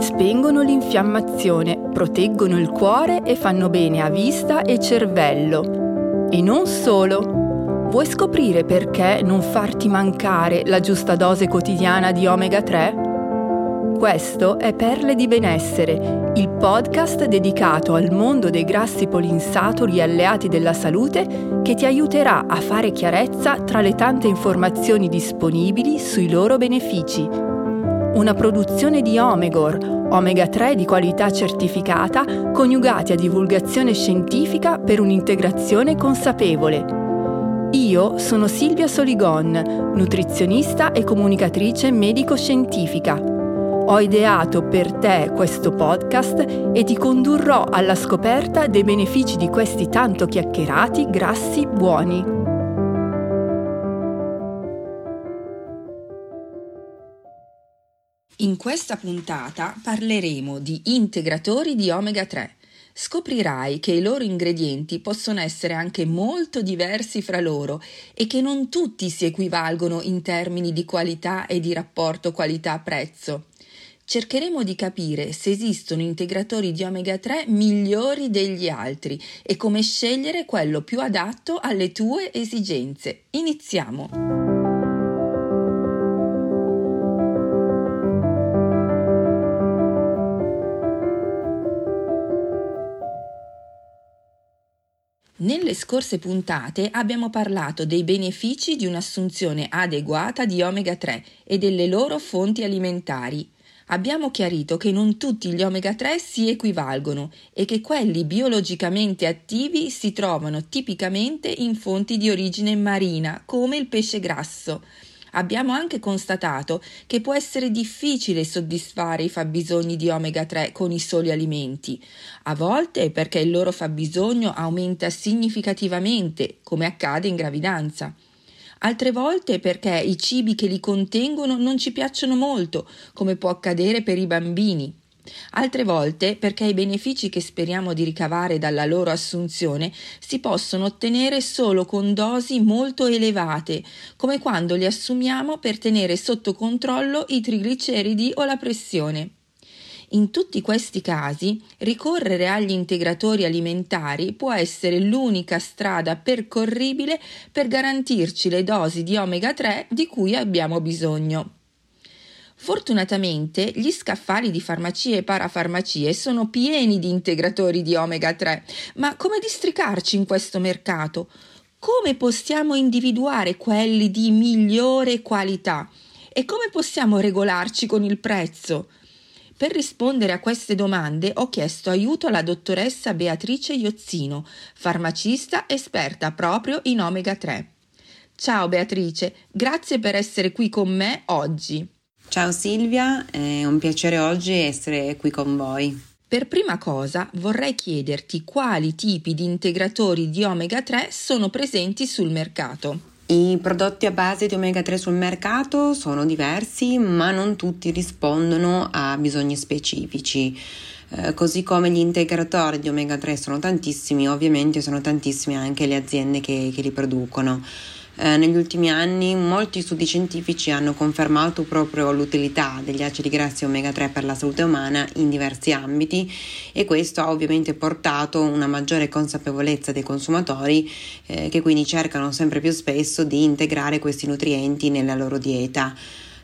Spengono l'infiammazione, proteggono il cuore e fanno bene a vista e cervello. E non solo. Vuoi scoprire perché non farti mancare la giusta dose quotidiana di omega 3? Questo è Perle di Benessere, il podcast dedicato al mondo dei grassi polinsaturi alleati della salute che ti aiuterà a fare chiarezza tra le tante informazioni disponibili sui loro benefici. Una produzione di Omegor, omega 3 di qualità certificata, coniugati a divulgazione scientifica per un'integrazione consapevole. Io sono Silvia Soligon, nutrizionista e comunicatrice medico-scientifica ho ideato per te questo podcast e ti condurrò alla scoperta dei benefici di questi tanto chiacchierati grassi buoni. In questa puntata parleremo di integratori di omega 3. Scoprirai che i loro ingredienti possono essere anche molto diversi fra loro e che non tutti si equivalgono in termini di qualità e di rapporto qualità-prezzo cercheremo di capire se esistono integratori di omega 3 migliori degli altri e come scegliere quello più adatto alle tue esigenze. Iniziamo! Nelle scorse puntate abbiamo parlato dei benefici di un'assunzione adeguata di omega 3 e delle loro fonti alimentari abbiamo chiarito che non tutti gli omega 3 si equivalgono e che quelli biologicamente attivi si trovano tipicamente in fonti di origine marina, come il pesce grasso. Abbiamo anche constatato che può essere difficile soddisfare i fabbisogni di omega 3 con i soli alimenti, a volte perché il loro fabbisogno aumenta significativamente, come accade in gravidanza altre volte perché i cibi che li contengono non ci piacciono molto, come può accadere per i bambini. Altre volte perché i benefici che speriamo di ricavare dalla loro assunzione si possono ottenere solo con dosi molto elevate, come quando li assumiamo per tenere sotto controllo i trigliceridi o la pressione. In tutti questi casi, ricorrere agli integratori alimentari può essere l'unica strada percorribile per garantirci le dosi di omega 3 di cui abbiamo bisogno. Fortunatamente gli scaffali di farmacie e parafarmacie sono pieni di integratori di omega 3, ma come districarci in questo mercato? Come possiamo individuare quelli di migliore qualità? E come possiamo regolarci con il prezzo? Per rispondere a queste domande ho chiesto aiuto alla dottoressa Beatrice Iozzino, farmacista esperta proprio in omega 3. Ciao Beatrice, grazie per essere qui con me oggi. Ciao Silvia, è un piacere oggi essere qui con voi. Per prima cosa vorrei chiederti quali tipi di integratori di omega 3 sono presenti sul mercato. I prodotti a base di omega 3 sul mercato sono diversi, ma non tutti rispondono a bisogni specifici. Eh, così come gli integratori di omega 3 sono tantissimi, ovviamente sono tantissime anche le aziende che, che li producono. Eh, negli ultimi anni molti studi scientifici hanno confermato proprio l'utilità degli acidi grassi omega 3 per la salute umana in diversi ambiti e questo ha ovviamente portato una maggiore consapevolezza dei consumatori eh, che quindi cercano sempre più spesso di integrare questi nutrienti nella loro dieta.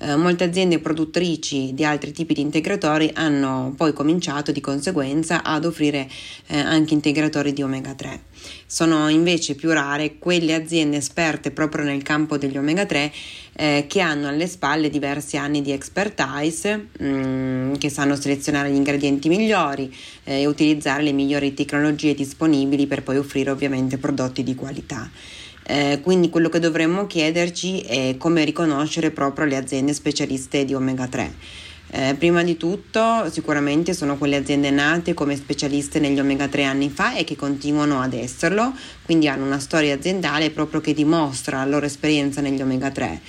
Eh, molte aziende produttrici di altri tipi di integratori hanno poi cominciato di conseguenza ad offrire eh, anche integratori di omega 3. Sono invece più rare quelle aziende esperte proprio nel campo degli omega 3 eh, che hanno alle spalle diversi anni di expertise, mh, mm, che sanno selezionare gli ingredienti migliori eh, e utilizzare le migliori tecnologie disponibili per poi offrire ovviamente prodotti di qualità. Eh, quindi quello che dovremmo chiederci è come riconoscere proprio le aziende specialiste di omega 3. Eh, prima di tutto sicuramente sono quelle aziende nate come specialiste negli omega 3 anni fa e che continuano ad esserlo, quindi hanno una storia aziendale proprio che dimostra la loro esperienza negli omega 3.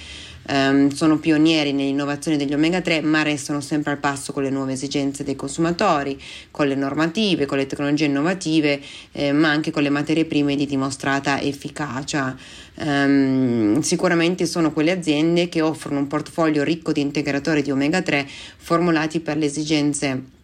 Ehm, sono pionieri nell'innovazione degli omega 3 ma restano sempre al passo con le nuove esigenze dei consumatori, con le normative, con le tecnologie innovative eh, ma anche con le materie prime di dimostrata efficacia. Um, sicuramente sono quelle aziende che offrono un portfolio ricco di integratori di omega 3 formulati per le esigenze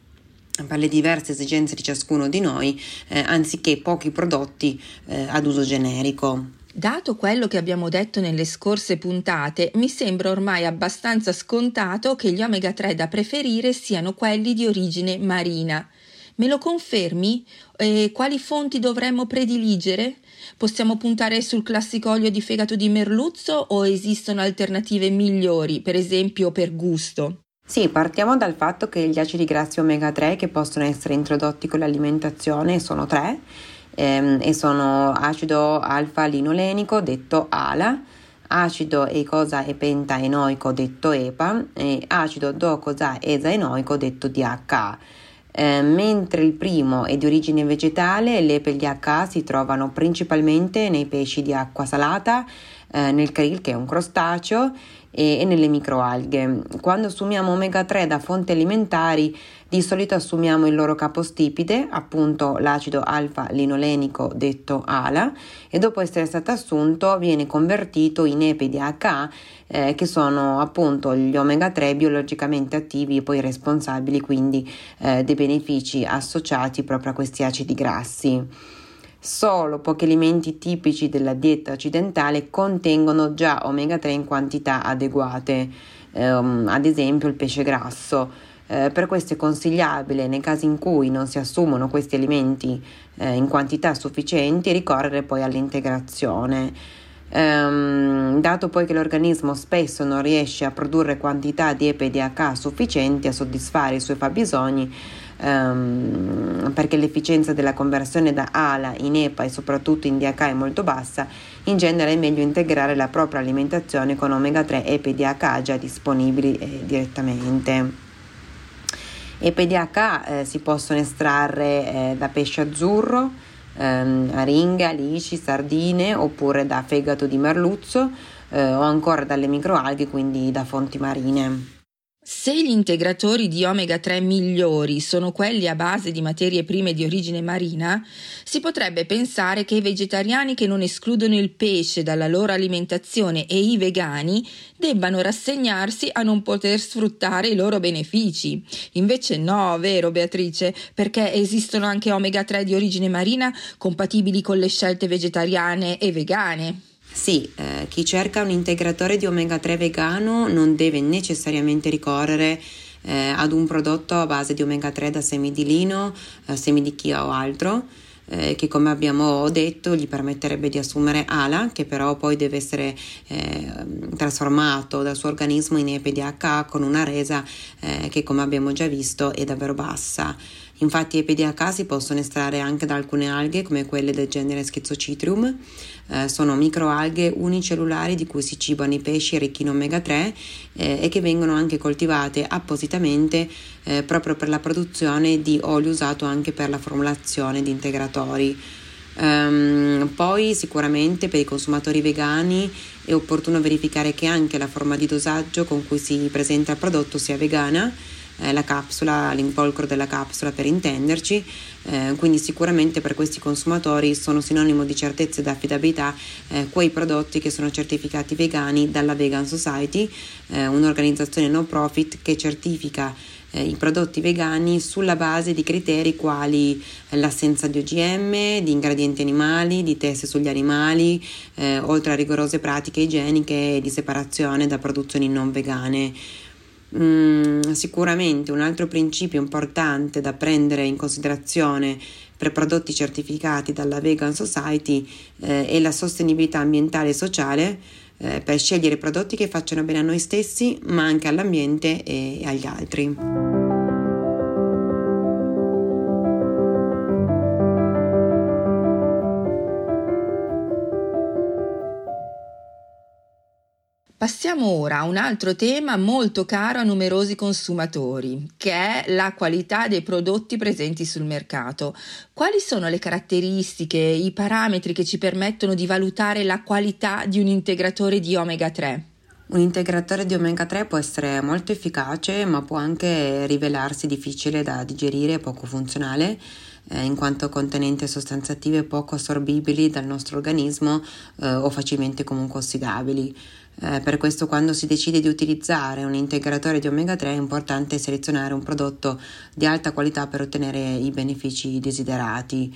per le diverse esigenze di ciascuno di noi, eh, anziché pochi prodotti eh, ad uso generico. Dato quello che abbiamo detto nelle scorse puntate, mi sembra ormai abbastanza scontato che gli omega 3 da preferire siano quelli di origine marina. Me lo confermi? E quali fonti dovremmo prediligere? Possiamo puntare sul classico olio di fegato di merluzzo o esistono alternative migliori, per esempio per gusto? Sì, partiamo dal fatto che gli acidi grassi omega 3 che possono essere introdotti con l'alimentazione sono tre ehm, e sono acido alfa-linolenico detto ALA, acido eicosa e pentaenoico detto EPA e acido docosa-esaenoico detto DHA. Eh, mentre il primo è di origine vegetale, l'EPA e il DHA si trovano principalmente nei pesci di acqua salata, eh, nel krill che è un crostaceo e, e nelle microalghe. Quando assumiamo omega 3 da fonti alimentari di solito assumiamo il loro capostipite, appunto l'acido alfa-linolenico detto ALA, e dopo essere stato assunto viene convertito in EPDHA, eh, che sono appunto gli omega 3 biologicamente attivi e poi responsabili quindi eh, dei benefici associati proprio a questi acidi grassi. Solo pochi alimenti tipici della dieta occidentale contengono già omega 3 in quantità adeguate, um, ad esempio il pesce grasso. Eh, per questo è consigliabile, nei casi in cui non si assumono questi alimenti eh, in quantità sufficienti, ricorrere poi all'integrazione. Um, dato poi che l'organismo spesso non riesce a produrre quantità di EPDH sufficienti a soddisfare i suoi fabbisogni, um, perché l'efficienza della conversione da ALA in EPA e soprattutto in DH è molto bassa, in genere è meglio integrare la propria alimentazione con omega 3 e PDH già disponibili eh, direttamente. E PDH eh, si possono estrarre eh, da pesce azzurro, ehm, aringa, alici, sardine oppure da fegato di merluzzo eh, o ancora dalle microalghe, quindi da fonti marine. Se gli integratori di omega 3 migliori sono quelli a base di materie prime di origine marina, si potrebbe pensare che i vegetariani che non escludono il pesce dalla loro alimentazione e i vegani debbano rassegnarsi a non poter sfruttare i loro benefici. Invece no, vero Beatrice, perché esistono anche omega 3 di origine marina compatibili con le scelte vegetariane e vegane. Sì, eh, chi cerca un integratore di omega 3 vegano non deve necessariamente ricorrere eh, ad un prodotto a base di omega 3 da semi di lino, eh, semi di chia o altro. Eh, che come abbiamo detto gli permetterebbe di assumere ALA, che però poi deve essere eh, trasformato dal suo organismo in EPDH con una resa eh, che come abbiamo già visto è davvero bassa. Infatti EPDH si possono estrarre anche da alcune alghe come quelle del genere Schizocitrium, eh, sono microalghe unicellulari di cui si cibano i pesci ricchi in omega 3 eh, e che vengono anche coltivate appositamente eh, proprio per la produzione di olio usato anche per la formulazione di integratori. Um, poi sicuramente per i consumatori vegani è opportuno verificare che anche la forma di dosaggio con cui si presenta il prodotto sia vegana eh, la capsula, l'involucro della capsula per intenderci, eh, quindi sicuramente per questi consumatori sono sinonimo di certezza ed affidabilità eh, quei prodotti che sono certificati vegani dalla Vegan Society, eh, un'organizzazione no profit che certifica eh, i prodotti vegani sulla base di criteri quali l'assenza di OGM, di ingredienti animali, di test sugli animali, eh, oltre a rigorose pratiche igieniche e di separazione da produzioni non vegane. Mm, sicuramente un altro principio importante da prendere in considerazione per prodotti certificati dalla Vegan Society eh, è la sostenibilità ambientale e sociale eh, per scegliere prodotti che facciano bene a noi stessi ma anche all'ambiente e agli altri. Passiamo ora a un altro tema molto caro a numerosi consumatori, che è la qualità dei prodotti presenti sul mercato. Quali sono le caratteristiche, i parametri che ci permettono di valutare la qualità di un integratore di omega 3? Un integratore di omega 3 può essere molto efficace, ma può anche rivelarsi difficile da digerire e poco funzionale, eh, in quanto contenente sostanze attive poco assorbibili dal nostro organismo eh, o facilmente comunque ossidabili. Eh, per questo quando si decide di utilizzare un integratore di omega 3 è importante selezionare un prodotto di alta qualità per ottenere i benefici desiderati.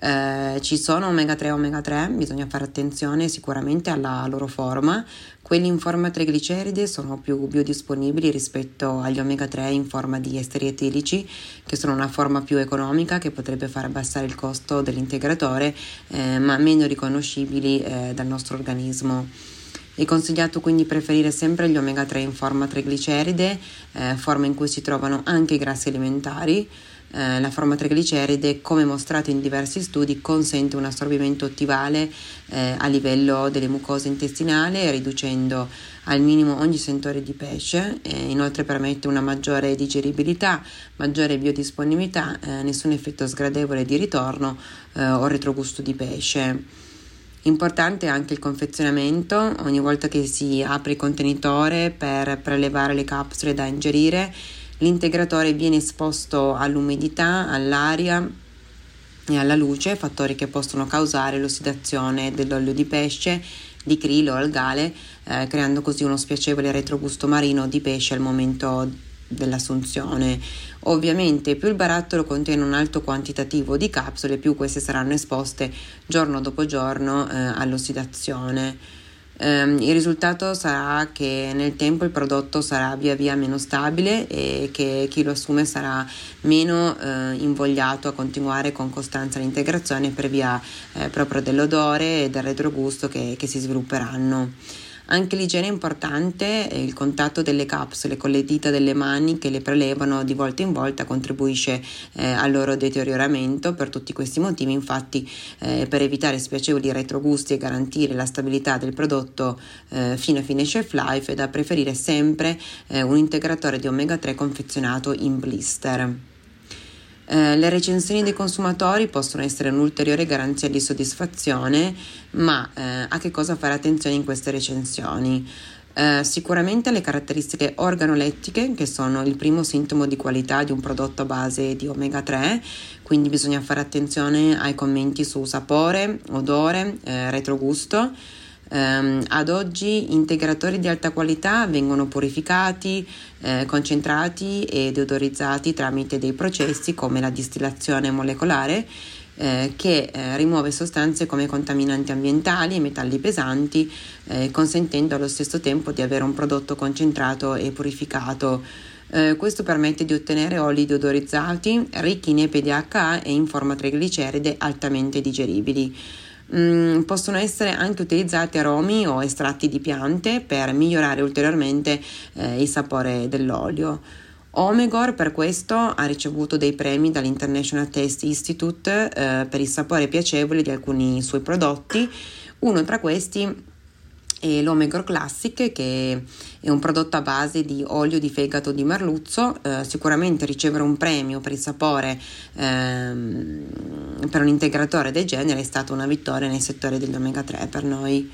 Eh, ci sono omega 3 e omega 3, bisogna fare attenzione sicuramente alla loro forma. Quelli in forma trigliceride sono più biodisponibili rispetto agli omega 3 in forma di esteri etilici, che sono una forma più economica che potrebbe far abbassare il costo dell'integratore, eh, ma meno riconoscibili eh, dal nostro organismo. È consigliato quindi preferire sempre gli omega 3 in forma trigliceride, eh, forma in cui si trovano anche i grassi alimentari. Eh, la forma trigliceride, come mostrato in diversi studi, consente un assorbimento ottimale eh, a livello delle mucose intestinali, riducendo al minimo ogni sentore di pesce, inoltre permette una maggiore digeribilità, maggiore biodisponibilità, eh, nessun effetto sgradevole di ritorno eh, o retrogusto di pesce. Importante anche il confezionamento, ogni volta che si apre il contenitore per prelevare le capsule da ingerire L'integratore viene esposto all'umidità, all'aria e alla luce, fattori che possono causare l'ossidazione dell'olio di pesce, di krill o algale, eh, creando così uno spiacevole retrogusto marino di pesce al momento dell'assunzione. Ovviamente più il barattolo contiene un alto quantitativo di capsule, più queste saranno esposte giorno dopo giorno eh, all'ossidazione. Um, il risultato sarà che nel tempo il prodotto sarà via via meno stabile e che chi lo assume sarà meno uh, invogliato a continuare con costanza l'integrazione per via eh, proprio dell'odore e del retrogusto che, che si svilupperanno. Anche l'igiene è importante, il contatto delle capsule con le dita delle mani che le prelevano di volta in volta contribuisce eh, al loro deterioramento. Per tutti questi motivi, infatti, eh, per evitare spiacevoli retrogusti e garantire la stabilità del prodotto eh, fino a fine shelf life, è da preferire sempre eh, un integratore di omega 3 confezionato in blister. Eh, le recensioni dei consumatori possono essere un'ulteriore garanzia di soddisfazione, ma eh, a che cosa fare attenzione in queste recensioni? Eh, sicuramente le caratteristiche organolettiche, che sono il primo sintomo di qualità di un prodotto a base di omega 3, quindi bisogna fare attenzione ai commenti su sapore, odore, eh, retrogusto. Um, ad oggi integratori di alta qualità vengono purificati, eh, concentrati ed odorizzati tramite dei processi come la distillazione molecolare eh, che eh, rimuove sostanze come contaminanti ambientali e metalli pesanti, eh, consentendo allo stesso tempo di avere un prodotto concentrato e purificato. Eh, questo permette di ottenere oli deodorizzati ricchi in EPDHA e in forma trigliceride altamente digeribili. Mm, possono essere anche utilizzati aromi o estratti di piante per migliorare ulteriormente eh, il sapore dell'olio. Omegor per questo ha ricevuto dei premi dall'International Taste Institute eh, per il sapore piacevole di alcuni suoi prodotti. Uno tra questi e l'Omegor Classic che è un prodotto a base di olio di fegato di merluzzo, eh, sicuramente ricevere un premio per il sapore ehm, per un integratore del genere è stata una vittoria nel settore degli omega 3 per noi.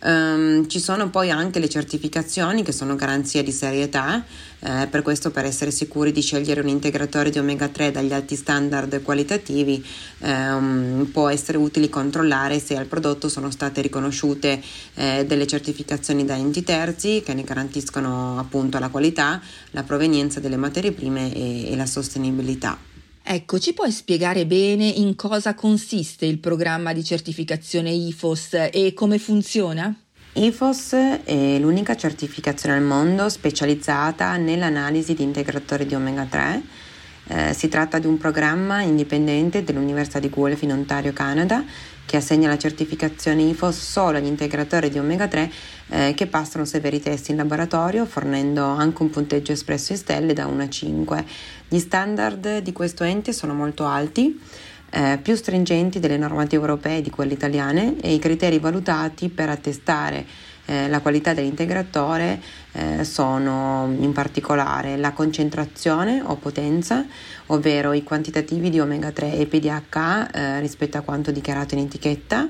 Um, ci sono poi anche le certificazioni che sono garanzia di serietà, eh, per questo per essere sicuri di scegliere un integratore di omega 3 dagli alti standard qualitativi um, può essere utile controllare se al prodotto sono state riconosciute eh, delle certificazioni da enti terzi che ne garantiscono appunto la qualità, la provenienza delle materie prime e, e la sostenibilità. Ecco, ci puoi spiegare bene in cosa consiste il programma di certificazione IFOS e come funziona? IFOS è l'unica certificazione al mondo specializzata nell'analisi di integratori di omega 3. Eh, si tratta di un programma indipendente dell'Università di Guelph in Ontario, Canada, che assegna la certificazione IFOS solo agli integratori di omega 3 eh, che passano severi test in laboratorio, fornendo anche un punteggio espresso in stelle da 1 a 5. Gli standard di questo ente sono molto alti. Eh, più stringenti delle normative europee e di quelle italiane e i criteri valutati per attestare eh, la qualità dell'integratore eh, sono in particolare la concentrazione o potenza, ovvero i quantitativi di omega 3 e PDH eh, rispetto a quanto dichiarato in etichetta,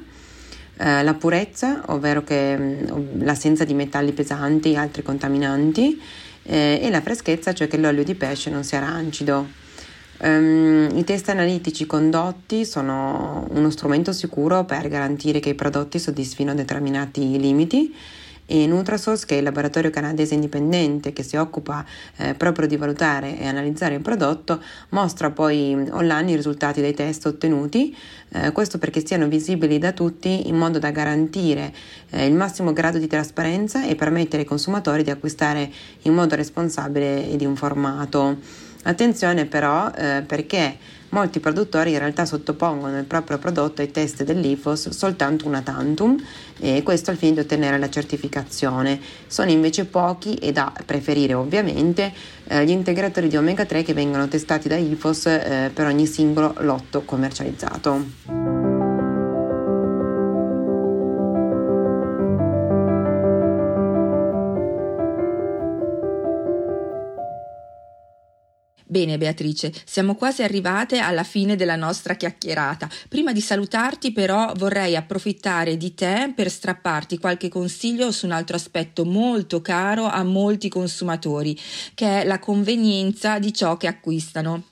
Eh, la purezza, ovvero che, mh, l'assenza di metalli pesanti e altri contaminanti, eh, e la freschezza, cioè che l'olio di pesce non sia rancido. Um, I test analitici condotti sono uno strumento sicuro per garantire che i prodotti soddisfino determinati limiti e Nutrasource, che è il laboratorio canadese indipendente che si occupa eh, proprio di valutare e analizzare il prodotto, mostra poi online i risultati dei test ottenuti, eh, questo perché siano visibili da tutti in modo da garantire eh, il massimo grado di trasparenza e permettere ai consumatori di acquistare in modo responsabile ed informato. Attenzione però eh, perché molti produttori in realtà sottopongono il proprio prodotto ai test dell'IFOS soltanto una tantum e questo al fine di ottenere la certificazione. Sono invece pochi e da preferire ovviamente eh, gli integratori di omega 3 che vengono testati da IFOS eh, per ogni singolo lotto commercializzato. Bene Beatrice, siamo quasi arrivate alla fine della nostra chiacchierata. Prima di salutarti però vorrei approfittare di te per strapparti qualche consiglio su un altro aspetto molto caro a molti consumatori, che è la convenienza di ciò che acquistano.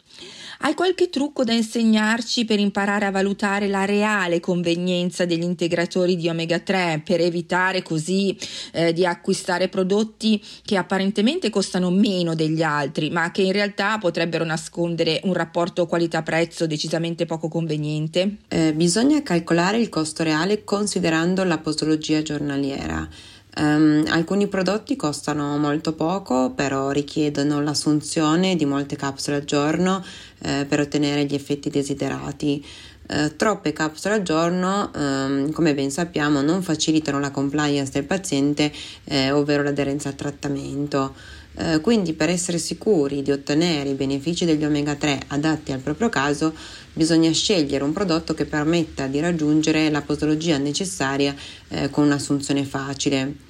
Hai qualche trucco da insegnarci per imparare a valutare la reale convenienza degli integratori di omega 3 per evitare così eh, di acquistare prodotti che apparentemente costano meno degli altri, ma che in realtà potrebbero nascondere un rapporto qualità-prezzo decisamente poco conveniente? Eh, bisogna calcolare il costo reale considerando la posologia giornaliera. Um, alcuni prodotti costano molto poco, però richiedono l'assunzione di molte capsule al giorno eh, per ottenere gli effetti desiderati. Eh, troppe capsule al giorno, ehm, come ben sappiamo, non facilitano la compliance del paziente, eh, ovvero l'aderenza al trattamento. Eh, quindi per essere sicuri di ottenere i benefici degli omega 3 adatti al proprio caso, bisogna scegliere un prodotto che permetta di raggiungere la posologia necessaria eh, con un'assunzione facile.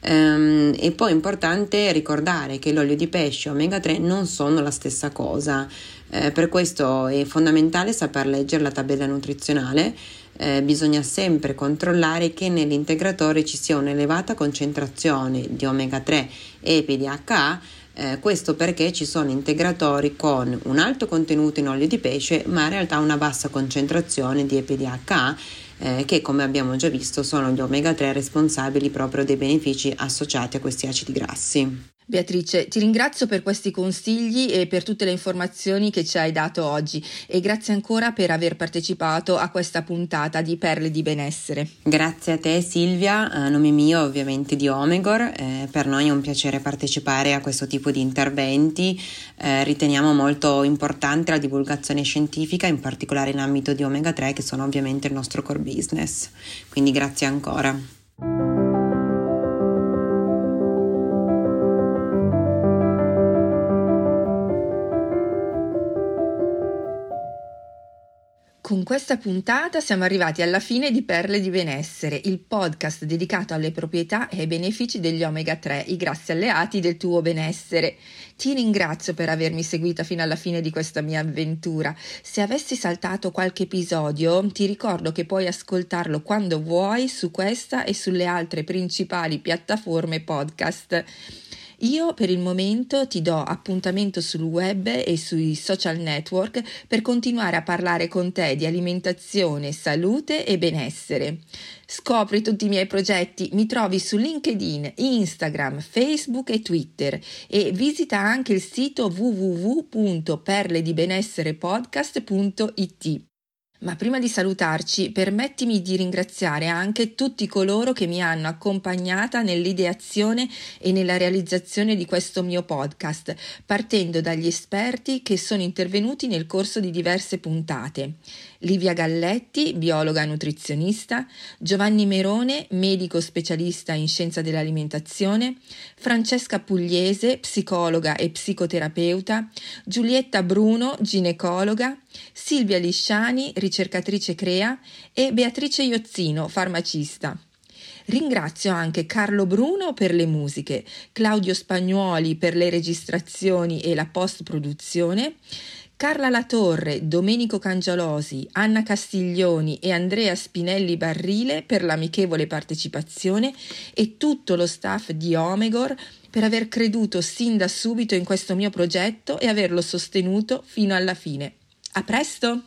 Um, e poi è importante ricordare che l'olio di pesce e omega 3 non sono la stessa cosa, eh, per questo è fondamentale saper leggere la tabella nutrizionale. Eh, bisogna sempre controllare che nell'integratore ci sia un'elevata concentrazione di omega 3 e PDHA eh, questo perché ci sono integratori con un alto contenuto in olio di pesce ma in realtà una bassa concentrazione di EPDHA eh, che come abbiamo già visto sono gli omega 3 responsabili proprio dei benefici associati a questi acidi grassi. Beatrice, ti ringrazio per questi consigli e per tutte le informazioni che ci hai dato oggi e grazie ancora per aver partecipato a questa puntata di Perle di Benessere. Grazie a te Silvia, a nome mio ovviamente di Omegor, eh, per noi è un piacere partecipare a questo tipo di interventi, eh, riteniamo molto importante la divulgazione scientifica, in particolare in ambito di omega 3 che sono ovviamente il nostro core business, quindi grazie ancora. Con questa puntata siamo arrivati alla fine di Perle di Benessere, il podcast dedicato alle proprietà e ai benefici degli omega 3, i grassi alleati del tuo benessere. Ti ringrazio per avermi seguita fino alla fine di questa mia avventura. Se avessi saltato qualche episodio, ti ricordo che puoi ascoltarlo quando vuoi su questa e sulle altre principali piattaforme podcast. Io per il momento ti do appuntamento sul web e sui social network per continuare a parlare con te di alimentazione, salute e benessere. Scopri tutti i miei progetti, mi trovi su LinkedIn, Instagram, Facebook e Twitter e visita anche il sito www.perledibenesserepodcast.it. Ma prima di salutarci, permettimi di ringraziare anche tutti coloro che mi hanno accompagnata nell'ideazione e nella realizzazione di questo mio podcast, partendo dagli esperti che sono intervenuti nel corso di diverse puntate. Livia Galletti, biologa nutrizionista, Giovanni Merone, medico specialista in scienza dell'alimentazione, Francesca Pugliese, psicologa e psicoterapeuta, Giulietta Bruno, ginecologa, Silvia Lisciani, ricercatrice CREA e Beatrice Iozzino, farmacista. Ringrazio anche Carlo Bruno per le musiche, Claudio Spagnuoli per le registrazioni e la post-produzione, Carla Latorre, Domenico Cangialosi, Anna Castiglioni e Andrea Spinelli Barrile per l'amichevole partecipazione e tutto lo staff di Omegor per aver creduto sin da subito in questo mio progetto e averlo sostenuto fino alla fine. A presto!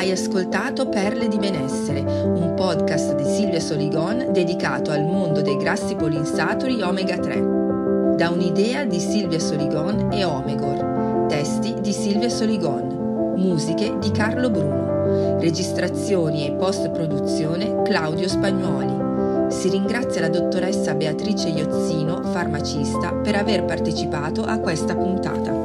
Hai ascoltato Perle di Benessere, un podcast di Silvia Soligon dedicato al mondo dei grassi polinsaturi omega 3. Da un'idea di Silvia Soligon e Omegor. Testi di Silvia Soligon. Musiche di Carlo Bruno. Registrazioni e post-produzione Claudio Spagnuoli. Si ringrazia la dottoressa Beatrice Iozzino, farmacista, per aver partecipato a questa puntata.